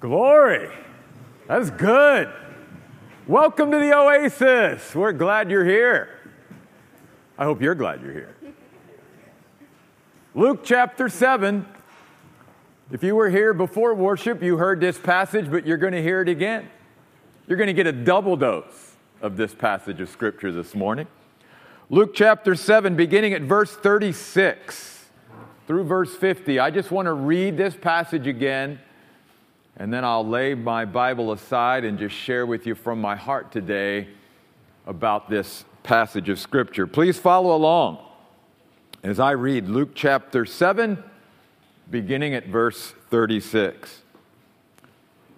Glory. That's good. Welcome to the Oasis. We're glad you're here. I hope you're glad you're here. Luke chapter 7. If you were here before worship, you heard this passage, but you're going to hear it again. You're going to get a double dose of this passage of Scripture this morning. Luke chapter 7, beginning at verse 36 through verse 50. I just want to read this passage again and then I'll lay my Bible aside and just share with you from my heart today about this passage of Scripture. Please follow along as I read Luke chapter 7, beginning at verse 36.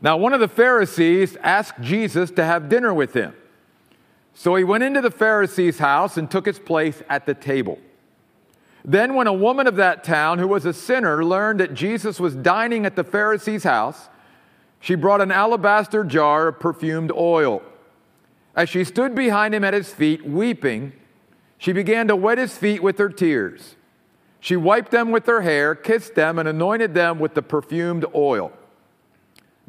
Now, one of the Pharisees asked Jesus to have dinner with him. So he went into the Pharisee's house and took his place at the table. Then, when a woman of that town who was a sinner learned that Jesus was dining at the Pharisee's house, she brought an alabaster jar of perfumed oil. As she stood behind him at his feet, weeping, she began to wet his feet with her tears. She wiped them with her hair, kissed them, and anointed them with the perfumed oil.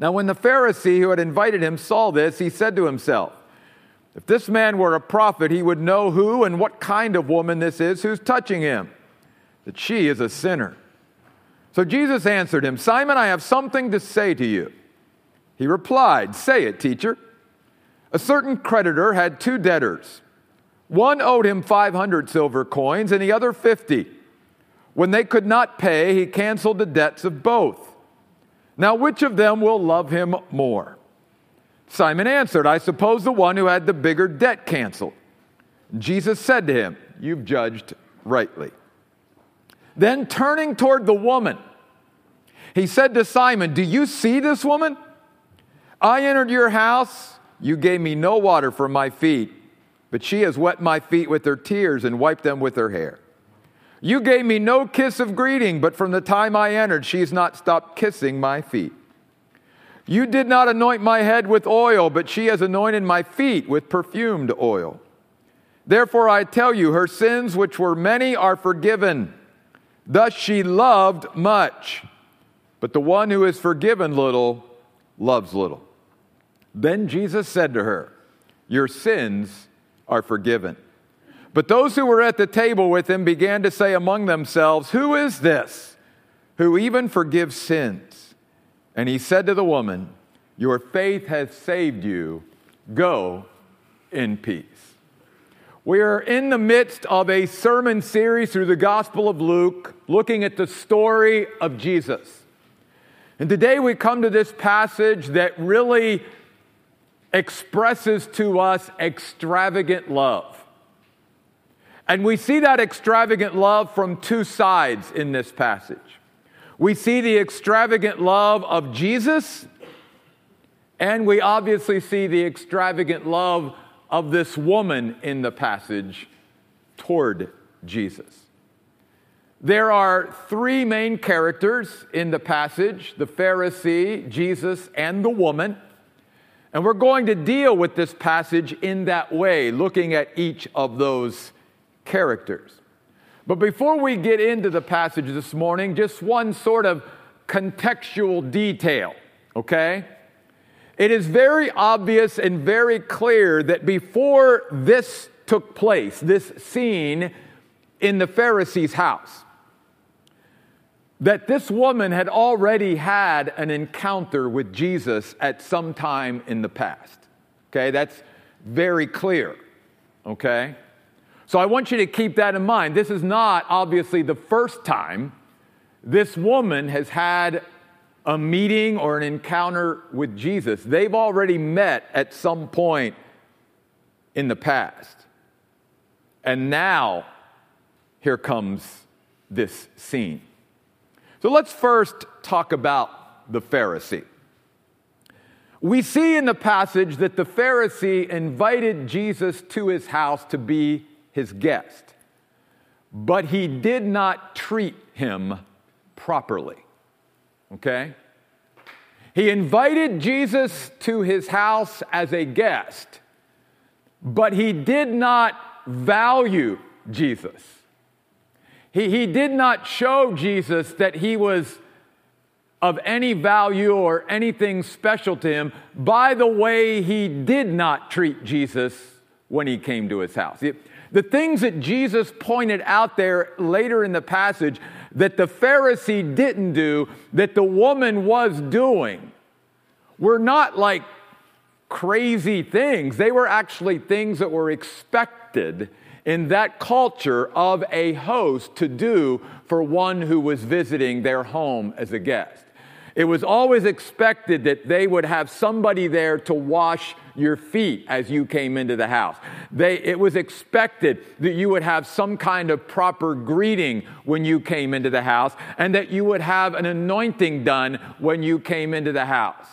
Now, when the Pharisee who had invited him saw this, he said to himself, If this man were a prophet, he would know who and what kind of woman this is who's touching him, that she is a sinner. So Jesus answered him, Simon, I have something to say to you. He replied, Say it, teacher. A certain creditor had two debtors. One owed him 500 silver coins and the other 50. When they could not pay, he canceled the debts of both. Now, which of them will love him more? Simon answered, I suppose the one who had the bigger debt canceled. Jesus said to him, You've judged rightly. Then turning toward the woman, he said to Simon, Do you see this woman? I entered your house, you gave me no water for my feet, but she has wet my feet with her tears and wiped them with her hair. You gave me no kiss of greeting, but from the time I entered, she has not stopped kissing my feet. You did not anoint my head with oil, but she has anointed my feet with perfumed oil. Therefore, I tell you, her sins, which were many, are forgiven. Thus she loved much. But the one who is forgiven little loves little. Then Jesus said to her, Your sins are forgiven. But those who were at the table with him began to say among themselves, Who is this who even forgives sins? And he said to the woman, Your faith has saved you. Go in peace. We are in the midst of a sermon series through the Gospel of Luke, looking at the story of Jesus. And today we come to this passage that really expresses to us extravagant love. And we see that extravagant love from two sides in this passage. We see the extravagant love of Jesus, and we obviously see the extravagant love of this woman in the passage toward Jesus. There are three main characters in the passage the Pharisee, Jesus, and the woman. And we're going to deal with this passage in that way, looking at each of those characters. But before we get into the passage this morning, just one sort of contextual detail, okay? It is very obvious and very clear that before this took place, this scene in the Pharisee's house, that this woman had already had an encounter with Jesus at some time in the past. Okay, that's very clear. Okay? So I want you to keep that in mind. This is not obviously the first time this woman has had a meeting or an encounter with Jesus. They've already met at some point in the past. And now, here comes this scene. So let's first talk about the Pharisee. We see in the passage that the Pharisee invited Jesus to his house to be his guest, but he did not treat him properly. Okay? He invited Jesus to his house as a guest, but he did not value Jesus. He, he did not show Jesus that he was of any value or anything special to him by the way he did not treat Jesus when he came to his house. The things that Jesus pointed out there later in the passage that the Pharisee didn't do, that the woman was doing, were not like crazy things. They were actually things that were expected in that culture of a host to do for one who was visiting their home as a guest. It was always expected that they would have somebody there to wash your feet as you came into the house. They, it was expected that you would have some kind of proper greeting when you came into the house and that you would have an anointing done when you came into the house.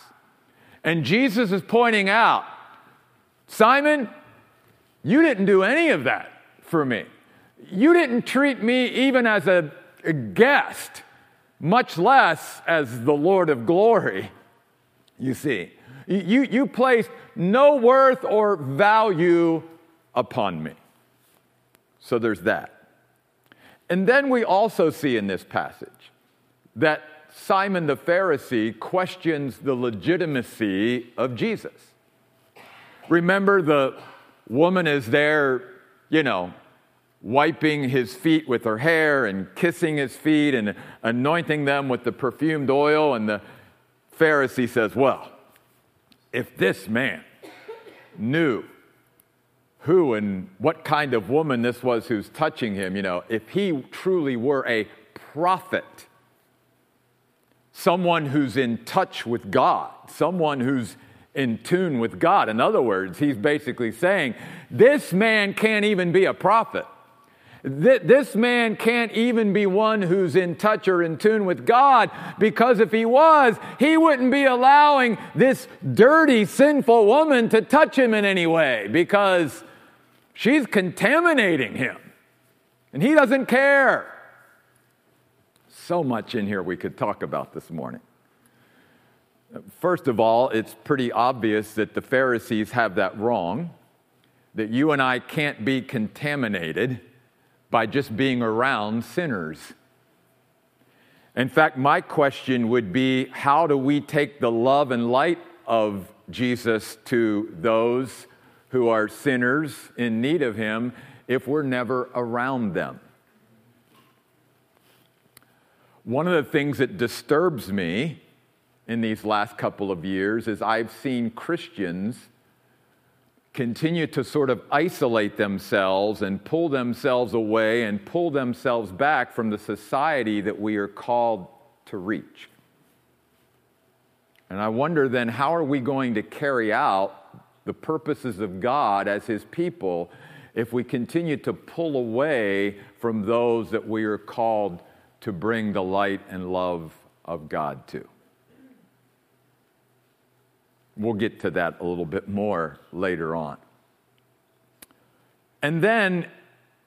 And Jesus is pointing out, Simon, you didn't do any of that for me. You didn't treat me even as a, a guest, much less as the Lord of glory. You see, you, you placed no worth or value upon me. So there's that. And then we also see in this passage that Simon the Pharisee questions the legitimacy of Jesus. Remember, the woman is there, you know, wiping his feet with her hair and kissing his feet and anointing them with the perfumed oil. And the Pharisee says, Well, if this man knew who and what kind of woman this was who's touching him, you know, if he truly were a prophet, someone who's in touch with God, someone who's in tune with God. In other words, he's basically saying, This man can't even be a prophet. This man can't even be one who's in touch or in tune with God because if he was, he wouldn't be allowing this dirty, sinful woman to touch him in any way because she's contaminating him and he doesn't care. So much in here we could talk about this morning. First of all, it's pretty obvious that the Pharisees have that wrong, that you and I can't be contaminated by just being around sinners. In fact, my question would be how do we take the love and light of Jesus to those who are sinners in need of Him if we're never around them? One of the things that disturbs me in these last couple of years is I've seen Christians continue to sort of isolate themselves and pull themselves away and pull themselves back from the society that we are called to reach. And I wonder then, how are we going to carry out the purposes of God as His people if we continue to pull away from those that we are called to bring the light and love of God to? We'll get to that a little bit more later on. And then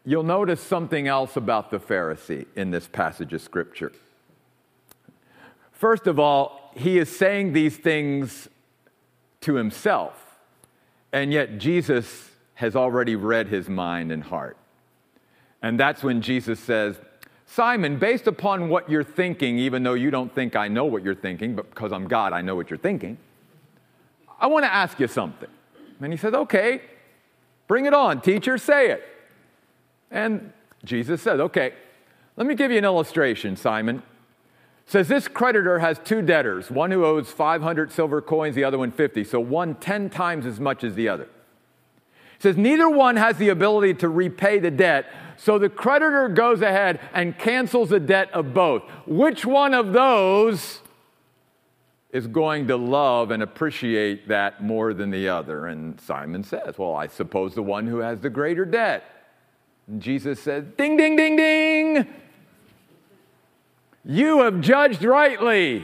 you'll notice something else about the Pharisee in this passage of Scripture. First of all, he is saying these things to himself, and yet Jesus has already read his mind and heart. And that's when Jesus says, Simon, based upon what you're thinking, even though you don't think I know what you're thinking, but because I'm God, I know what you're thinking. I want to ask you something. And he says, Okay, bring it on, teacher, say it. And Jesus said, Okay, let me give you an illustration, Simon. says this creditor has two debtors, one who owes 500 silver coins, the other one 50, so one 10 times as much as the other. says neither one has the ability to repay the debt, so the creditor goes ahead and cancels the debt of both. Which one of those is going to love and appreciate that more than the other. And Simon says, Well, I suppose the one who has the greater debt. And Jesus said, Ding, ding, ding, ding. You have judged rightly.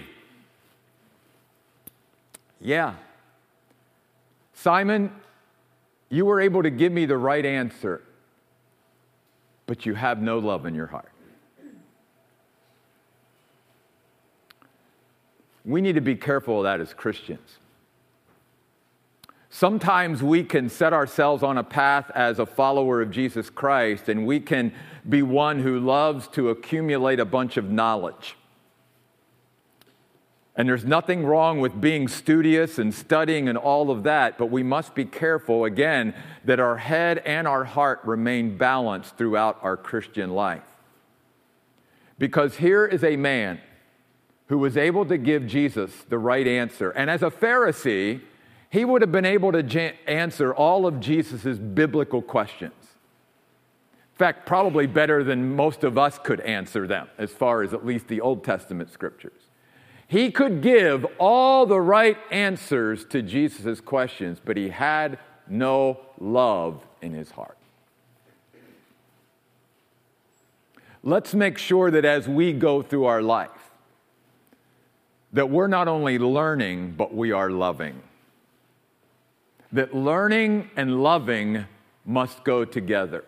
Yeah. Simon, you were able to give me the right answer, but you have no love in your heart. We need to be careful of that as Christians. Sometimes we can set ourselves on a path as a follower of Jesus Christ, and we can be one who loves to accumulate a bunch of knowledge. And there's nothing wrong with being studious and studying and all of that, but we must be careful, again, that our head and our heart remain balanced throughout our Christian life. Because here is a man who was able to give Jesus the right answer. And as a Pharisee, he would have been able to answer all of Jesus' biblical questions. In fact, probably better than most of us could answer them, as far as at least the Old Testament scriptures. He could give all the right answers to Jesus' questions, but he had no love in his heart. Let's make sure that as we go through our life, that we're not only learning, but we are loving. That learning and loving must go together.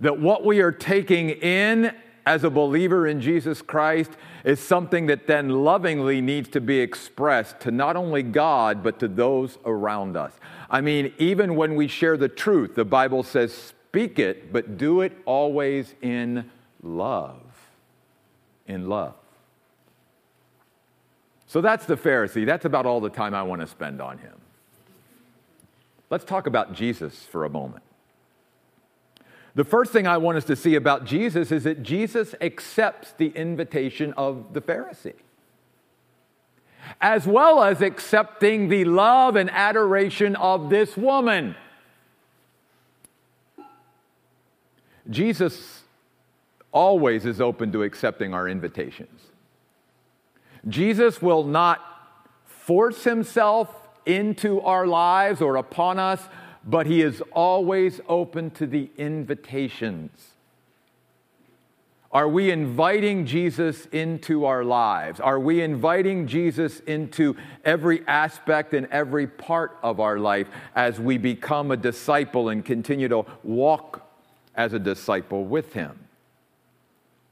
That what we are taking in as a believer in Jesus Christ is something that then lovingly needs to be expressed to not only God, but to those around us. I mean, even when we share the truth, the Bible says, speak it, but do it always in love. In love. So that's the Pharisee. That's about all the time I want to spend on him. Let's talk about Jesus for a moment. The first thing I want us to see about Jesus is that Jesus accepts the invitation of the Pharisee, as well as accepting the love and adoration of this woman. Jesus always is open to accepting our invitations. Jesus will not force himself into our lives or upon us but he is always open to the invitations. Are we inviting Jesus into our lives? Are we inviting Jesus into every aspect and every part of our life as we become a disciple and continue to walk as a disciple with him?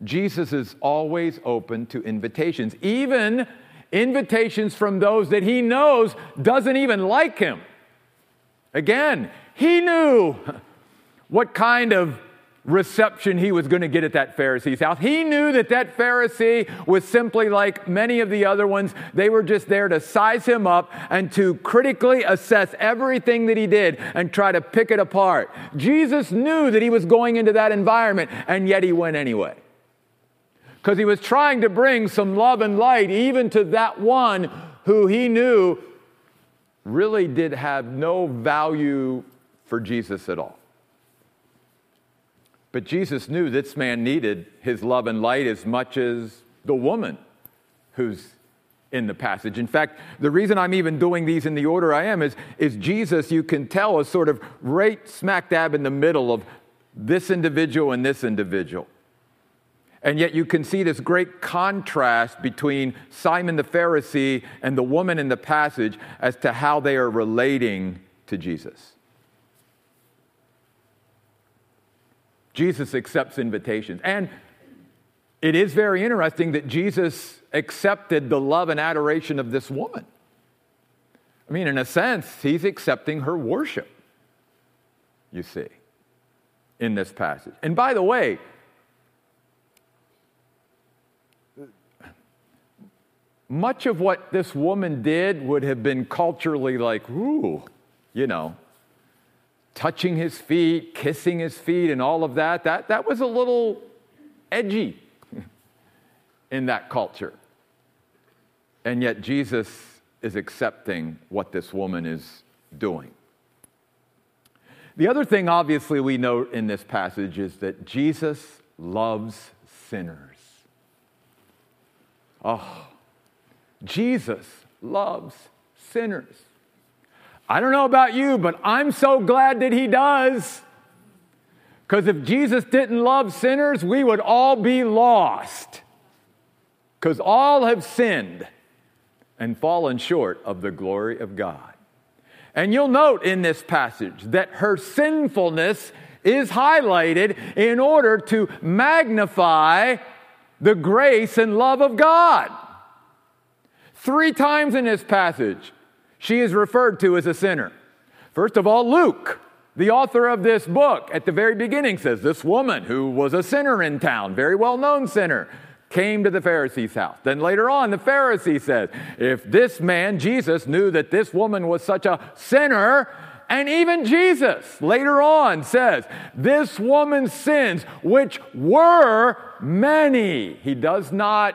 Jesus is always open to invitations, even invitations from those that he knows doesn't even like him. Again, he knew what kind of reception he was going to get at that Pharisee's house. He knew that that Pharisee was simply like many of the other ones. They were just there to size him up and to critically assess everything that he did and try to pick it apart. Jesus knew that he was going into that environment, and yet he went anyway. Because he was trying to bring some love and light even to that one who he knew really did have no value for Jesus at all. But Jesus knew this man needed his love and light as much as the woman who's in the passage. In fact, the reason I'm even doing these in the order I am is, is Jesus, you can tell, is sort of right smack dab in the middle of this individual and this individual. And yet you can see this great contrast between Simon the Pharisee and the woman in the passage as to how they are relating to Jesus. Jesus accepts invitations. And it is very interesting that Jesus accepted the love and adoration of this woman. I mean, in a sense, he's accepting her worship, you see, in this passage. And by the way, much of what this woman did would have been culturally like, ooh, you know, touching his feet, kissing his feet, and all of that. That, that was a little edgy in that culture. And yet Jesus is accepting what this woman is doing. The other thing, obviously, we note in this passage is that Jesus loves sinners. Oh, Jesus loves sinners. I don't know about you, but I'm so glad that he does. Because if Jesus didn't love sinners, we would all be lost. Because all have sinned and fallen short of the glory of God. And you'll note in this passage that her sinfulness is highlighted in order to magnify the grace and love of God. Three times in this passage, she is referred to as a sinner. First of all, Luke, the author of this book, at the very beginning says, This woman who was a sinner in town, very well known sinner, came to the Pharisee's house. Then later on, the Pharisee says, If this man, Jesus, knew that this woman was such a sinner, and even Jesus later on says, This woman's sins, which were many, he does not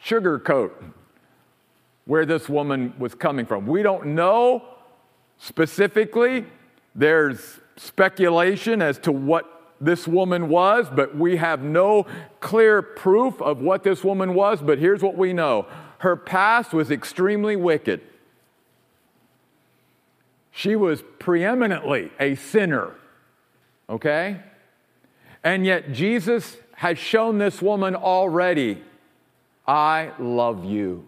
sugarcoat where this woman was coming from. We don't know specifically. There's speculation as to what this woman was, but we have no clear proof of what this woman was. But here's what we know her past was extremely wicked. She was preeminently a sinner, okay? And yet Jesus has shown this woman already, I love you.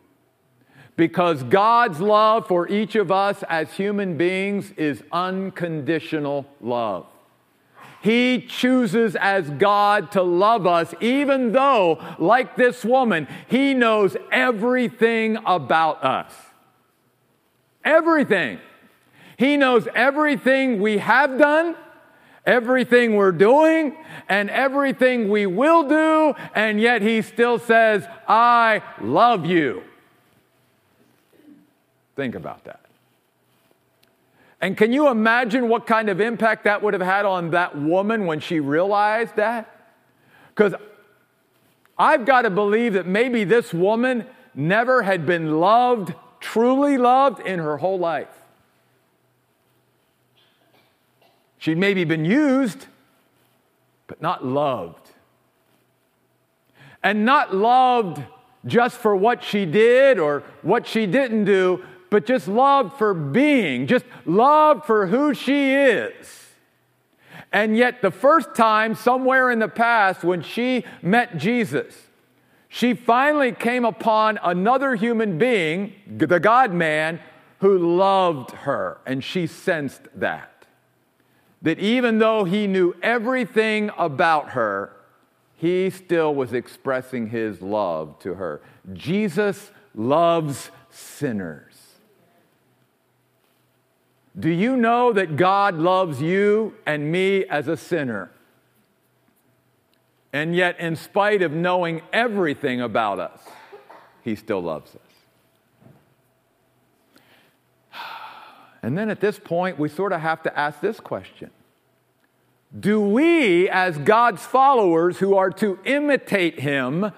Because God's love for each of us as human beings is unconditional love. He chooses as God to love us, even though, like this woman, He knows everything about us. Everything. He knows everything we have done, everything we're doing, and everything we will do, and yet He still says, I love you. Think about that. And can you imagine what kind of impact that would have had on that woman when she realized that? Because I've got to believe that maybe this woman never had been loved, truly loved, in her whole life. She'd maybe been used, but not loved. And not loved just for what she did or what she didn't do, but just love for being, just love for who she is. And yet, the first time, somewhere in the past, when she met Jesus, she finally came upon another human being, the God man, who loved her, and she sensed that. That even though he knew everything about her, he still was expressing his love to her. Jesus loves sinners. Do you know that God loves you and me as a sinner? And yet, in spite of knowing everything about us, He still loves us. And then at this point, we sort of have to ask this question Do we, as God's followers who are to imitate Him,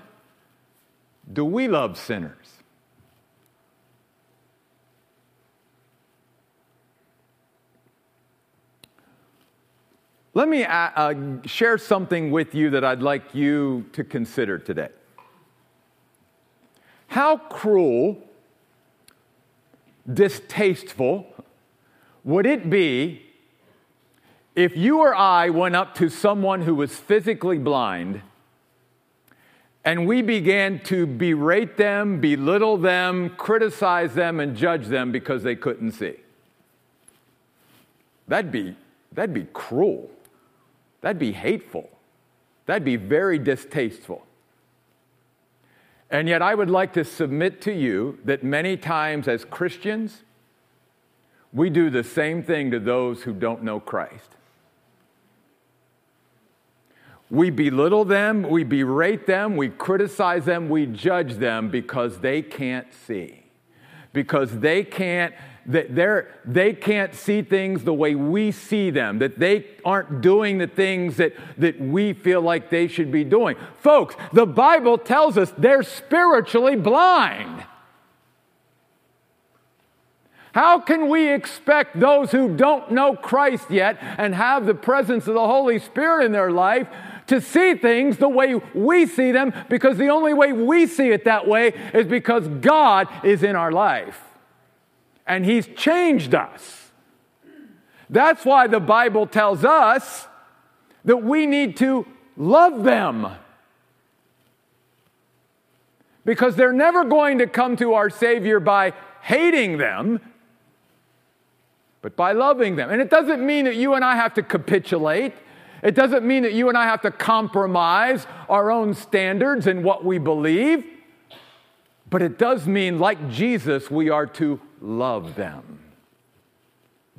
do we love sinners? Let me uh, uh, share something with you that I'd like you to consider today. How cruel, distasteful would it be if you or I went up to someone who was physically blind and we began to berate them, belittle them, criticize them, and judge them because they couldn't see? That'd be, that'd be cruel. That'd be hateful. That'd be very distasteful. And yet, I would like to submit to you that many times as Christians, we do the same thing to those who don't know Christ. We belittle them, we berate them, we criticize them, we judge them because they can't see, because they can't that they're, they can't see things the way we see them, that they aren't doing the things that, that we feel like they should be doing. Folks, the Bible tells us they're spiritually blind. How can we expect those who don't know Christ yet and have the presence of the Holy Spirit in their life to see things the way we see them? Because the only way we see it that way is because God is in our life and He's changed us. That's why the Bible tells us that we need to love them. Because they're never going to come to our Savior by hating them, but by loving them. And it doesn't mean that you and I have to capitulate. It doesn't mean that you and I have to compromise our own standards and what we believe. But it does mean, like Jesus, we are to love them?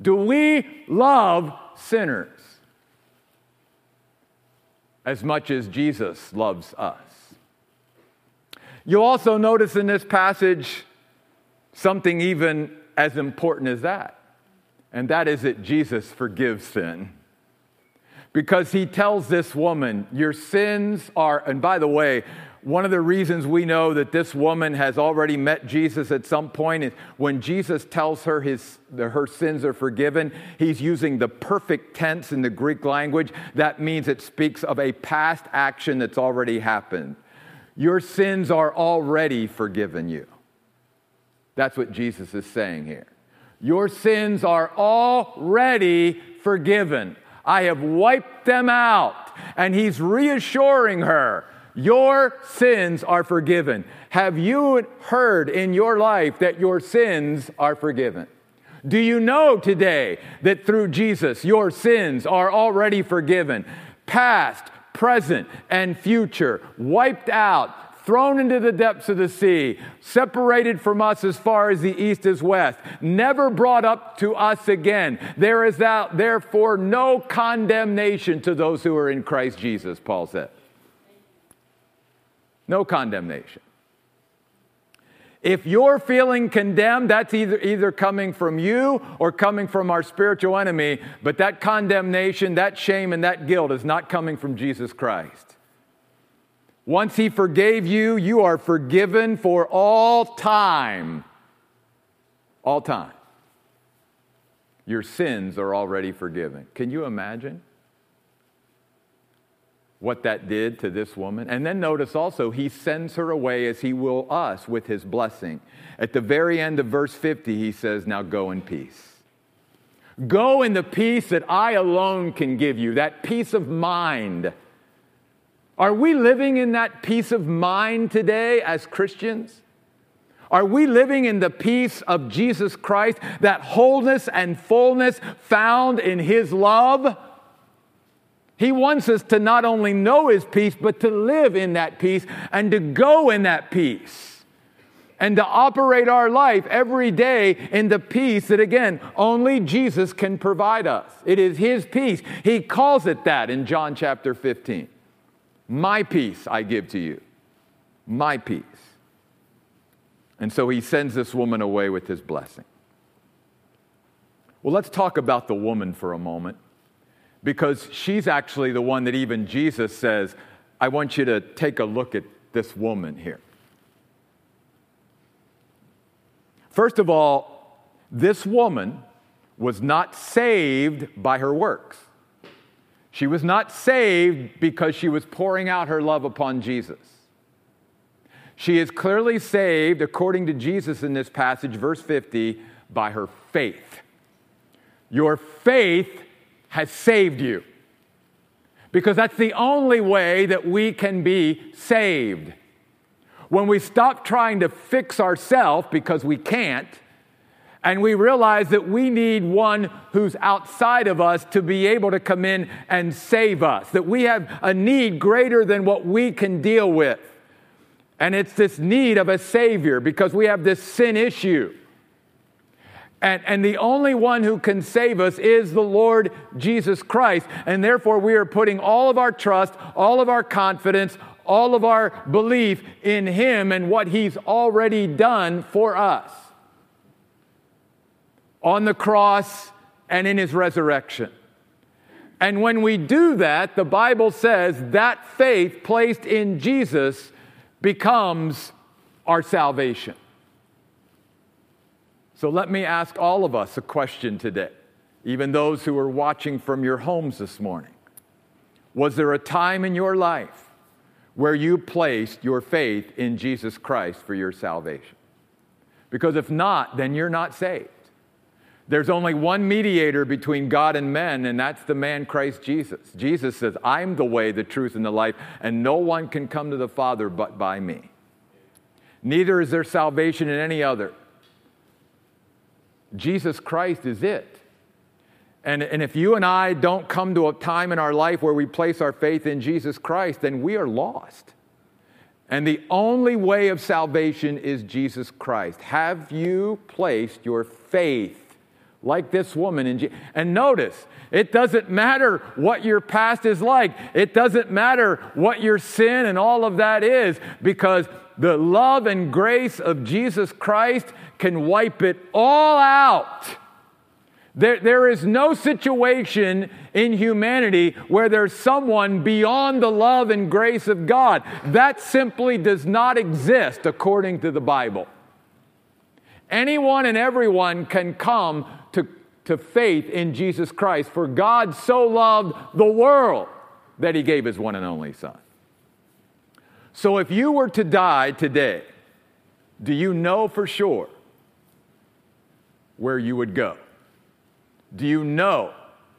Do we love sinners as much as Jesus loves us? You'll also notice in this passage something even as important as that, and that is that Jesus forgives sin. Because he tells this woman, Your sins are, and by the way, one of the reasons we know that this woman has already met Jesus at some point is when Jesus tells her his, her sins are forgiven, he's using the perfect tense in the Greek language. That means it speaks of a past action that's already happened. Your sins are already forgiven you. That's what Jesus is saying here. Your sins are already forgiven. I have wiped them out. And he's reassuring her your sins are forgiven. Have you heard in your life that your sins are forgiven? Do you know today that through Jesus your sins are already forgiven? Past, present, and future, wiped out, thrown into the depths of the sea, separated from us as far as the east is west, never brought up to us again. There is out, therefore no condemnation to those who are in Christ Jesus, Paul said. No condemnation. If you're feeling condemned, that's either, either coming from you or coming from our spiritual enemy, but that condemnation, that shame, and that guilt is not coming from Jesus Christ. Once He forgave you, you are forgiven for all time. All time. Your sins are already forgiven. Can you imagine? what that did to this woman. And then notice also, he sends her away as he will us with his blessing. At the very end of verse 50, he says, Now go in peace. Go in the peace that I alone can give you, that peace of mind. Are we living in that peace of mind today as Christians? Are we living in the peace of Jesus Christ, that wholeness and fullness found in His love? He wants us to not only know His peace, but to live in that peace and to go in that peace and to operate our life every day in the peace that, again, only Jesus can provide us. It is His peace. He calls it that in John chapter 15. My peace I give to you. My peace. And so He sends this woman away with His blessing. Well, let's talk about the woman for a moment because she's actually the one that even Jesus says, I want you to take a look at this woman here. First of all, this woman was not saved by her works. She was not saved because she was pouring out her love upon Jesus. She is clearly saved, according to Jesus in this passage, verse 50, by her faith. Your faith has saved you. Because that's the only way that we can be saved. When we stop trying to fix ourselves because we can't, and we realize that we need one who's outside of us to be able to come in and save us, that we have a need greater than what we can deal with. And it's this need of a Savior because we have this sin issue. And, and the only one who can save us is the Lord Jesus Christ. And therefore, we are putting all of our trust, all of our confidence, all of our belief in Him and what He's already done for us on the cross and in His resurrection. And when we do that, the Bible says that faith placed in Jesus becomes our salvation. So let me ask all of us a question today, even those who are watching from your homes this morning. Was there a time in your life where you placed your faith in Jesus Christ for your salvation? Because if not, then you're not saved. There's only one mediator between God and men, and that's the man Christ Jesus. Jesus says, I'm the way, the truth, and the life, and no one can come to the Father but by me. Neither is there salvation in any other. Jesus Christ is it. And, and if you and I don't come to a time in our life where we place our faith in Jesus Christ, then we are lost. And the only way of salvation is Jesus Christ. Have you placed your faith like this woman in? And notice, it doesn't matter what your past is like. It doesn't matter what your sin and all of that is because the love and grace of Jesus Christ can wipe it all out. There, there is no situation in humanity where there's someone beyond the love and grace of God. That simply does not exist according to the Bible. Anyone and everyone can come to faith in Jesus Christ, for God so loved the world that he gave his one and only Son. So if you were to die today, do you know for sure where you would go? Do you know?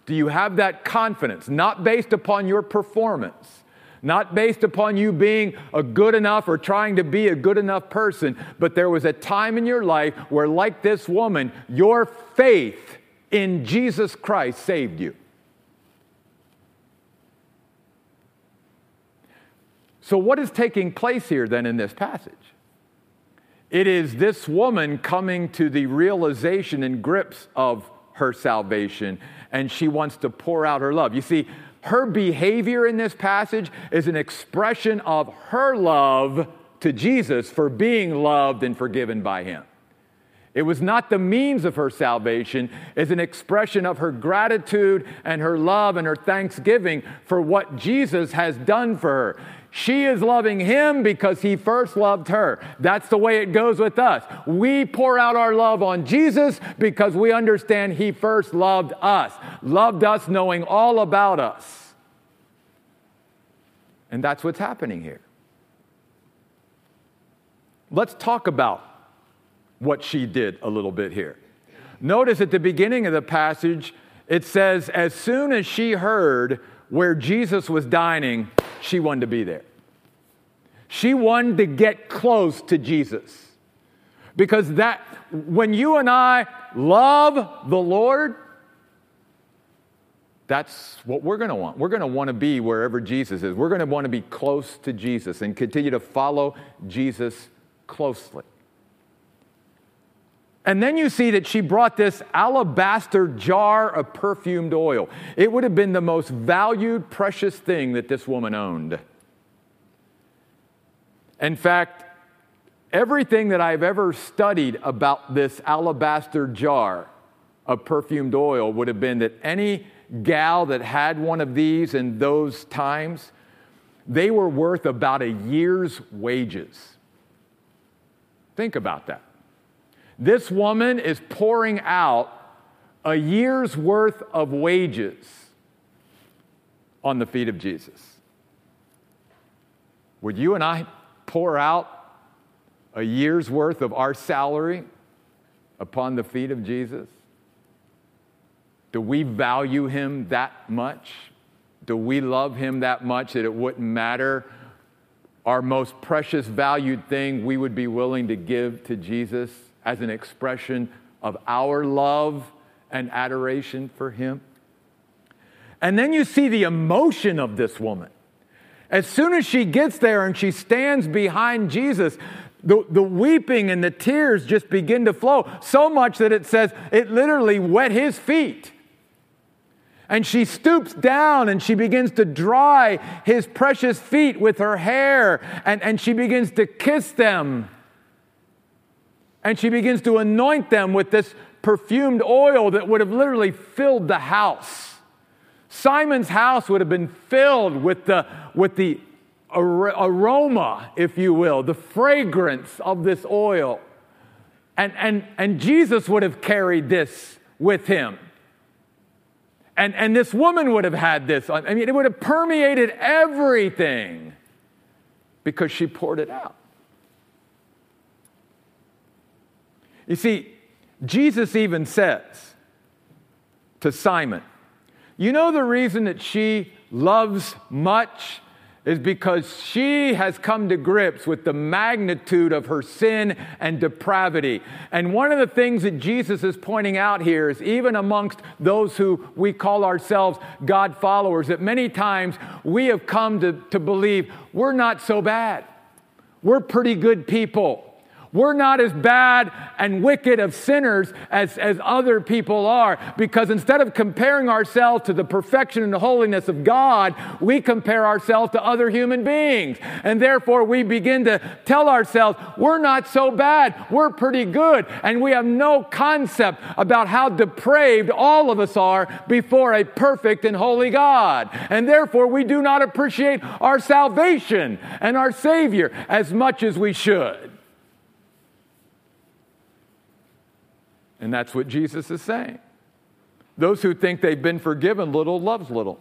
Do you have that confidence, not based upon your performance, not based upon you being a good enough or trying to be a good enough person, but there was a time in your life where, like this woman, your faith in Jesus Christ saved you? So, what is taking place here then in this passage? It is this woman coming to the realization and grips of her salvation, and she wants to pour out her love. You see, her behavior in this passage is an expression of her love to Jesus for being loved and forgiven by him. It was not the means of her salvation, it's an expression of her gratitude and her love and her thanksgiving for what Jesus has done for her. She is loving him because he first loved her. That's the way it goes with us. We pour out our love on Jesus because we understand he first loved us, loved us knowing all about us. And that's what's happening here. Let's talk about what she did a little bit here. Notice at the beginning of the passage, it says, as soon as she heard where Jesus was dining, she wanted to be there. She wanted to get close to Jesus. Because that, when you and I love the Lord, that's what we're going to want. We're going to want to be wherever Jesus is. We're going to want to be close to Jesus and continue to follow Jesus closely. And then you see that she brought this alabaster jar of perfumed oil. It would have been the most valued, precious thing that this woman owned. In fact, everything that I've ever studied about this alabaster jar of perfumed oil would have been that any gal that had one of these in those times, they were worth about a year's wages. Think about that. This woman is pouring out a year's worth of wages on the feet of Jesus. Would you and I pour out a year's worth of our salary upon the feet of Jesus? Do we value him that much? Do we love him that much that it wouldn't matter our most precious, valued thing we would be willing to give to Jesus as an expression of our love and adoration for Him. And then you see the emotion of this woman. As soon as she gets there and she stands behind Jesus, the, the weeping and the tears just begin to flow, so much that it says it literally wet his feet. And she stoops down and she begins to dry his precious feet with her hair, and, and she begins to kiss them. And she begins to anoint them with this perfumed oil that would have literally filled the house. Simon's house would have been filled with the, with the aroma, if you will, the fragrance of this oil. And, and, and Jesus would have carried this with him. And, and this woman would have had this. I mean, it would have permeated everything because she poured it out. You see, Jesus even says to Simon, You know the reason that she loves much is because she has come to grips with the magnitude of her sin and depravity. And one of the things that Jesus is pointing out here is even amongst those who we call ourselves God followers, that many times we have come to, to believe we're not so bad. We're pretty good people. We're not as bad and wicked of sinners as, as other people are because instead of comparing ourselves to the perfection and the holiness of God, we compare ourselves to other human beings. And therefore, we begin to tell ourselves, we're not so bad, we're pretty good. And we have no concept about how depraved all of us are before a perfect and holy God. And therefore, we do not appreciate our salvation and our Savior as much as we should. And that's what Jesus is saying. Those who think they've been forgiven little loves little.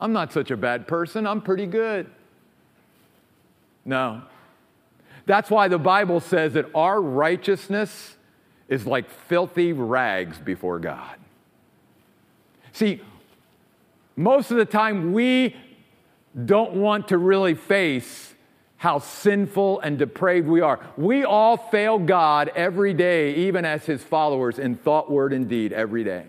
I'm not such a bad person, I'm pretty good. No. That's why the Bible says that our righteousness is like filthy rags before God. See, most of the time we don't want to really face how sinful and depraved we are. We all fail God every day, even as His followers, in thought, word, and deed every day.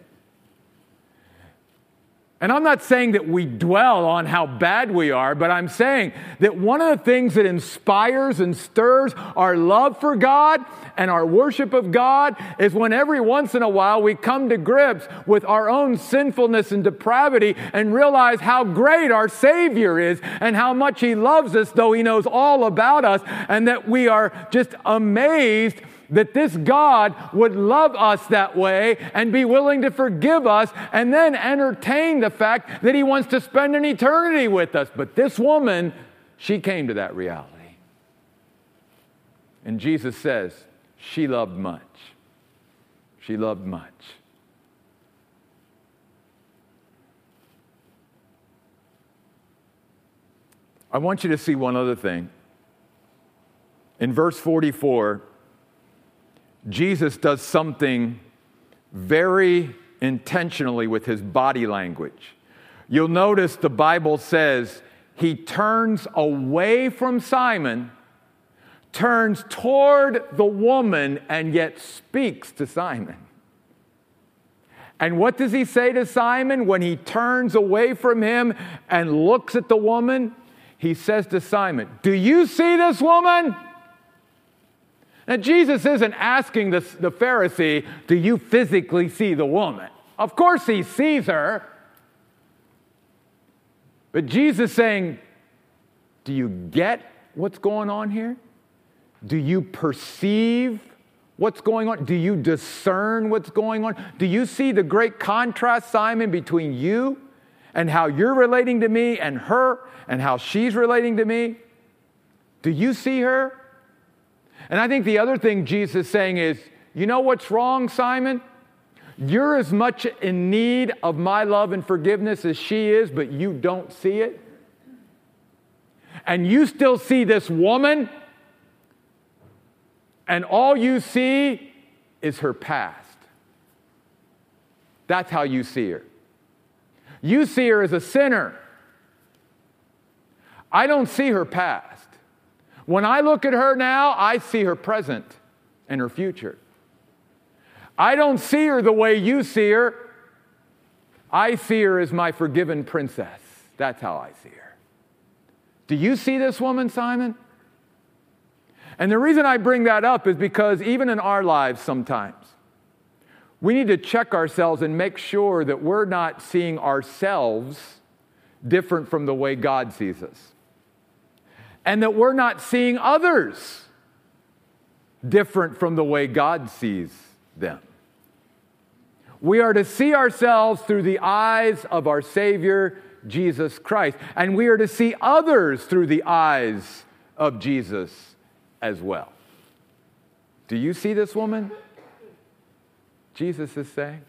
And I'm not saying that we dwell on how bad we are, but I'm saying that one of the things that inspires and stirs our love for God and our worship of God is when every once in a while we come to grips with our own sinfulness and depravity and realize how great our Savior is and how much He loves us, though He knows all about us, and that we are just amazed that this God would love us that way and be willing to forgive us and then entertain the fact that He wants to spend an eternity with us. But this woman, she came to that reality. And Jesus says, she loved much. She loved much. I want you to see one other thing. In verse 44, Jesus does something very intentionally with his body language. You'll notice the Bible says he turns away from Simon, turns toward the woman, and yet speaks to Simon. And what does he say to Simon when he turns away from him and looks at the woman? He says to Simon, Do you see this woman? Now, Jesus isn't asking the, the Pharisee, Do you physically see the woman? Of course, he sees her. But Jesus saying, Do you get what's going on here? Do you perceive what's going on? Do you discern what's going on? Do you see the great contrast, Simon, between you and how you're relating to me and her and how she's relating to me? Do you see her? And I think the other thing Jesus is saying is, you know what's wrong, Simon? You're as much in need of my love and forgiveness as she is, but you don't see it. And you still see this woman, and all you see is her past. That's how you see her. You see her as a sinner. I don't see her past. When I look at her now, I see her present and her future. I don't see her the way you see her. I see her as my forgiven princess. That's how I see her. Do you see this woman, Simon? And the reason I bring that up is because even in our lives, sometimes, we need to check ourselves and make sure that we're not seeing ourselves different from the way God sees us and that we're not seeing others different from the way God sees them. We are to see ourselves through the eyes of our Savior, Jesus Christ, and we are to see others through the eyes of Jesus as well. Do you see this woman? Jesus is saying.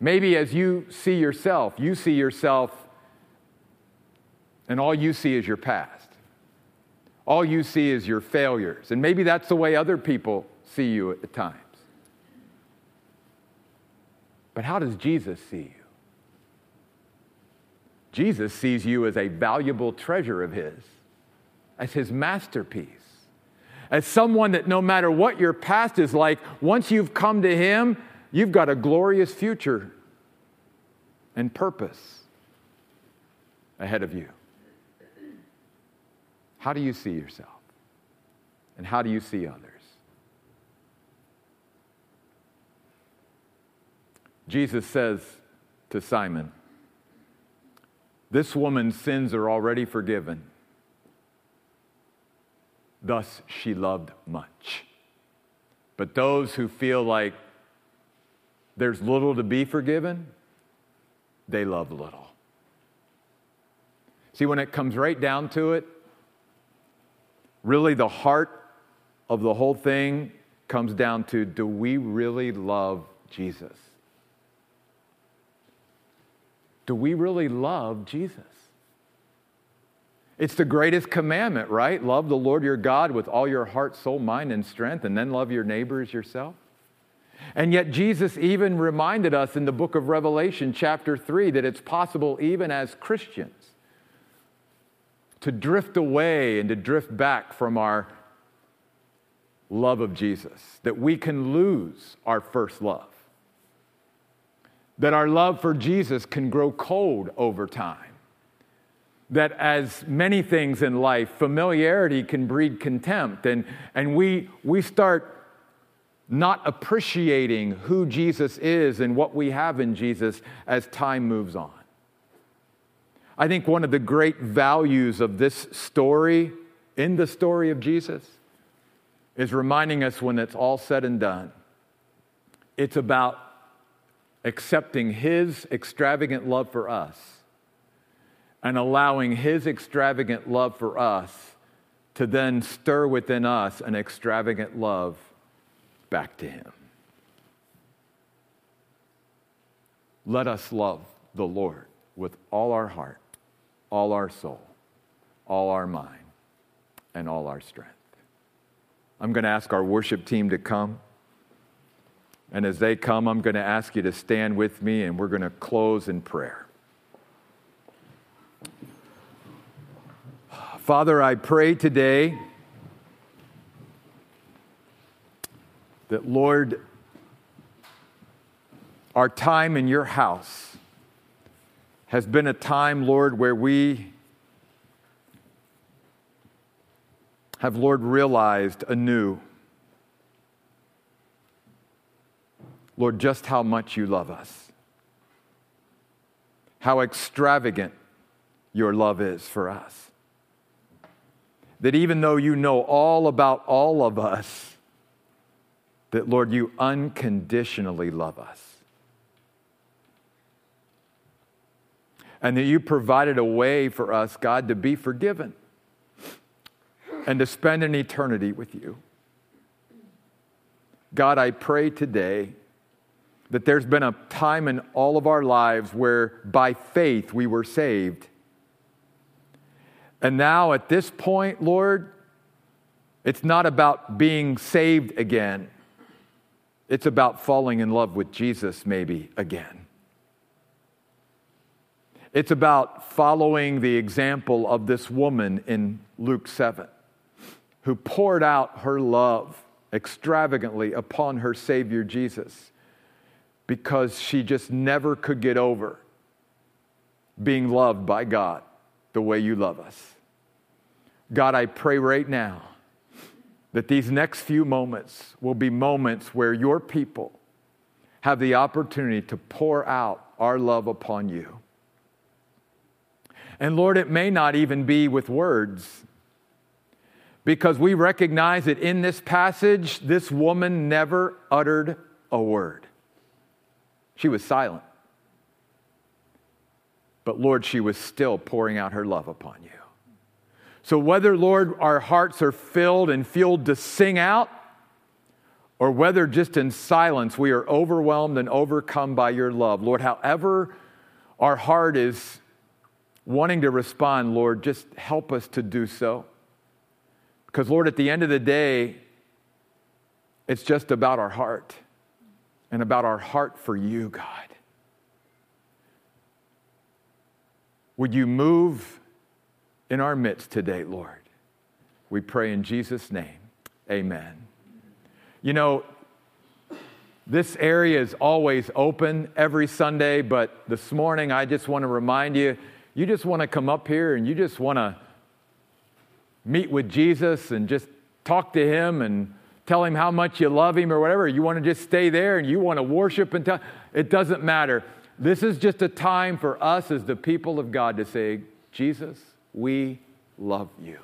Maybe as you see yourself, you see yourself and all you see is your past. All you see is your failures. And maybe that's the way other people see you at times. But how does Jesus see you? Jesus sees you as a valuable treasure of His, as His masterpiece, as someone that no matter what your past is like, once you've come to Him, you've got a glorious future and purpose ahead of you. How do you see yourself? And how do you see others? Jesus says to Simon, This woman's sins are already forgiven. Thus she loved much. But those who feel like there's little to be forgiven, they love little. See, when it comes right down to it, really the heart of the whole thing comes down to do we really love Jesus? Do we really love Jesus? It's the greatest commandment, right? Love the Lord your God with all your heart, soul, mind, and strength, and then love your neighbors yourself. And yet, Jesus even reminded us in the book of Revelation, chapter 3, that it's possible, even as Christians, to drift away and to drift back from our love of Jesus, that we can lose our first love, that our love for Jesus can grow cold over time, that as many things in life, familiarity can breed contempt, and, and we, we start not appreciating who Jesus is and what we have in Jesus as time moves on. I think one of the great values of this story, in the story of Jesus, is reminding us when it's all said and done, it's about accepting His extravagant love for us and allowing His extravagant love for us to then stir within us an extravagant love back to Him. Let us love the Lord with all our heart, all our soul, all our mind, and all our strength. I'm going to ask our worship team to come. And as they come, I'm going to ask you to stand with me and we're going to close in prayer. Father, I pray today that, Lord, our time in your house has been a time, Lord, where we have, Lord, realized anew, Lord, just how much you love us, how extravagant your love is for us. That even though you know all about all of us, that, Lord, you unconditionally love us. And that you provided a way for us, God, to be forgiven and to spend an eternity with you. God, I pray today that there's been a time in all of our lives where by faith we were saved. And now at this point, Lord, it's not about being saved again. It's about falling in love with Jesus, maybe again. It's about following the example of this woman in Luke 7 who poured out her love extravagantly upon her Savior Jesus because she just never could get over being loved by God the way you love us. God, I pray right now that these next few moments will be moments where your people have the opportunity to pour out our love upon you. And Lord, it may not even be with words, because we recognize that in this passage, this woman never uttered a word. She was silent. But Lord, she was still pouring out her love upon you. So, whether, Lord, our hearts are filled and fueled to sing out, or whether just in silence we are overwhelmed and overcome by your love, Lord, however our heart is wanting to respond, Lord, just help us to do so. Because, Lord, at the end of the day, it's just about our heart and about our heart for you, God. Would you move in our midst today, Lord. We pray in Jesus' name. Amen. You know, this area is always open every Sunday, but this morning I just want to remind you you just want to come up here and you just want to meet with Jesus and just talk to him and tell him how much you love him or whatever. You want to just stay there and you want to worship and tell. It doesn't matter. This is just a time for us as the people of God to say, Jesus, we love you.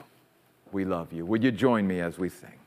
We love you. Would you join me as we sing?